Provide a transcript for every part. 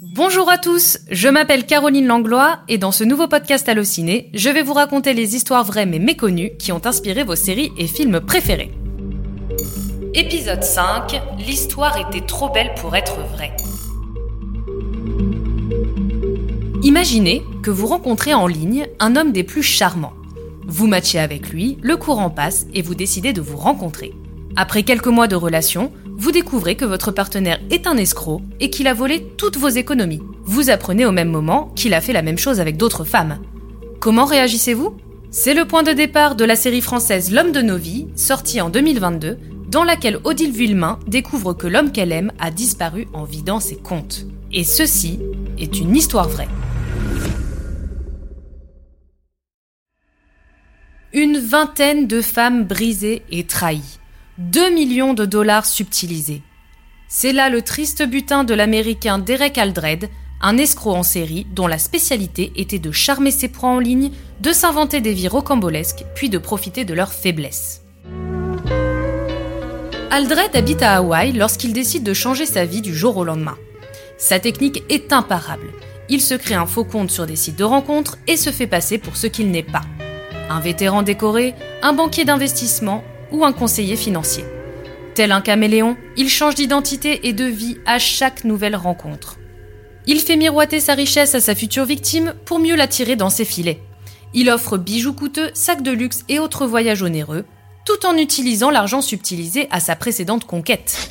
Bonjour à tous, je m'appelle Caroline Langlois et dans ce nouveau podcast Allociné, je vais vous raconter les histoires vraies mais méconnues qui ont inspiré vos séries et films préférés. Épisode 5 L'histoire était trop belle pour être vraie. Imaginez que vous rencontrez en ligne un homme des plus charmants. Vous matchez avec lui, le courant passe et vous décidez de vous rencontrer. Après quelques mois de relation, vous découvrez que votre partenaire est un escroc et qu'il a volé toutes vos économies. Vous apprenez au même moment qu'il a fait la même chose avec d'autres femmes. Comment réagissez-vous? C'est le point de départ de la série française L'homme de nos vies, sortie en 2022, dans laquelle Odile Villemain découvre que l'homme qu'elle aime a disparu en vidant ses comptes. Et ceci est une histoire vraie. Une vingtaine de femmes brisées et trahies. 2 millions de dollars subtilisés. C'est là le triste butin de l'américain Derek Aldred, un escroc en série dont la spécialité était de charmer ses proies en ligne, de s'inventer des vies rocambolesques, puis de profiter de leurs faiblesses. Aldred habite à Hawaï lorsqu'il décide de changer sa vie du jour au lendemain. Sa technique est imparable. Il se crée un faux compte sur des sites de rencontres et se fait passer pour ce qu'il n'est pas. Un vétéran décoré, un banquier d'investissement ou un conseiller financier. Tel un caméléon, il change d'identité et de vie à chaque nouvelle rencontre. Il fait miroiter sa richesse à sa future victime pour mieux l'attirer dans ses filets. Il offre bijoux coûteux, sacs de luxe et autres voyages onéreux, tout en utilisant l'argent subtilisé à sa précédente conquête.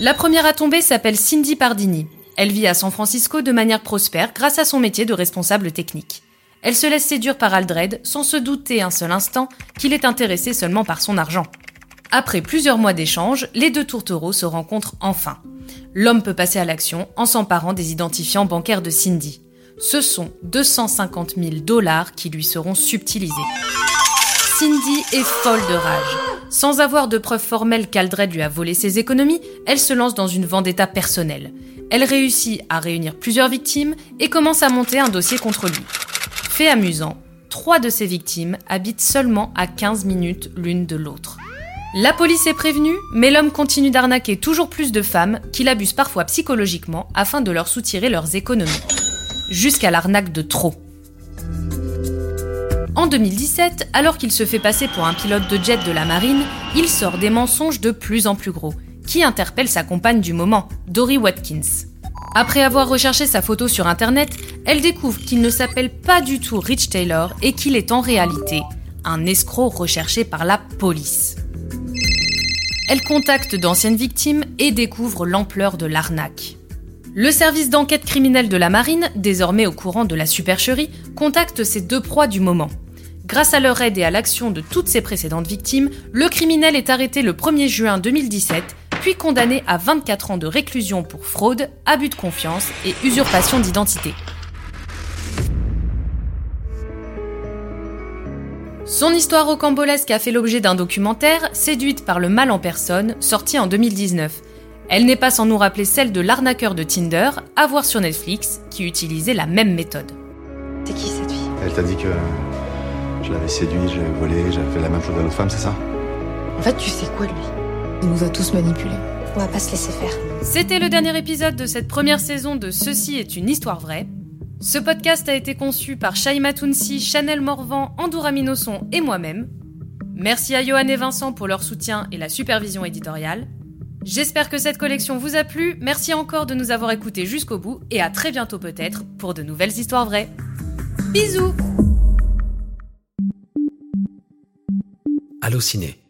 La première à tomber s'appelle Cindy Pardini. Elle vit à San Francisco de manière prospère grâce à son métier de responsable technique. Elle se laisse séduire par Aldred sans se douter un seul instant qu'il est intéressé seulement par son argent. Après plusieurs mois d'échanges, les deux tourtereaux se rencontrent enfin. L'homme peut passer à l'action en s'emparant des identifiants bancaires de Cindy. Ce sont 250 000 dollars qui lui seront subtilisés. Cindy est folle de rage. Sans avoir de preuves formelles qu'Aldred lui a volé ses économies, elle se lance dans une vendetta personnelle. Elle réussit à réunir plusieurs victimes et commence à monter un dossier contre lui. Fait amusant, trois de ces victimes habitent seulement à 15 minutes l'une de l'autre. La police est prévenue, mais l'homme continue d'arnaquer toujours plus de femmes qu'il abuse parfois psychologiquement afin de leur soutirer leurs économies. Jusqu'à l'arnaque de trop. En 2017, alors qu'il se fait passer pour un pilote de jet de la marine, il sort des mensonges de plus en plus gros, qui interpellent sa compagne du moment, Dory Watkins. Après avoir recherché sa photo sur internet, elle découvre qu'il ne s'appelle pas du tout Rich Taylor et qu'il est en réalité un escroc recherché par la police. Elle contacte d'anciennes victimes et découvre l'ampleur de l'arnaque. Le service d'enquête criminelle de la marine, désormais au courant de la supercherie, contacte ses deux proies du moment. Grâce à leur aide et à l'action de toutes ses précédentes victimes, le criminel est arrêté le 1er juin 2017 puis condamné à 24 ans de réclusion pour fraude, abus de confiance et usurpation d'identité. Son histoire rocambolesque a fait l'objet d'un documentaire, Séduite par le mal en personne, sorti en 2019. Elle n'est pas sans nous rappeler celle de l'arnaqueur de Tinder, à voir sur Netflix, qui utilisait la même méthode. C'est qui cette fille? Elle t'a dit que je l'avais séduit, je l'avais volé, j'avais fait la même chose à l'autre femme, c'est ça? En fait, tu sais quoi de lui? Il nous a tous manipulés. On va pas se laisser faire. C'était le dernier épisode de cette première saison de Ceci est une histoire vraie. Ce podcast a été conçu par Shaima Tounsi, Chanel Morvan, Andoura Minosson et moi-même. Merci à Johan et Vincent pour leur soutien et la supervision éditoriale. J'espère que cette collection vous a plu. Merci encore de nous avoir écoutés jusqu'au bout et à très bientôt peut-être pour de nouvelles histoires vraies. Bisous Allô ciné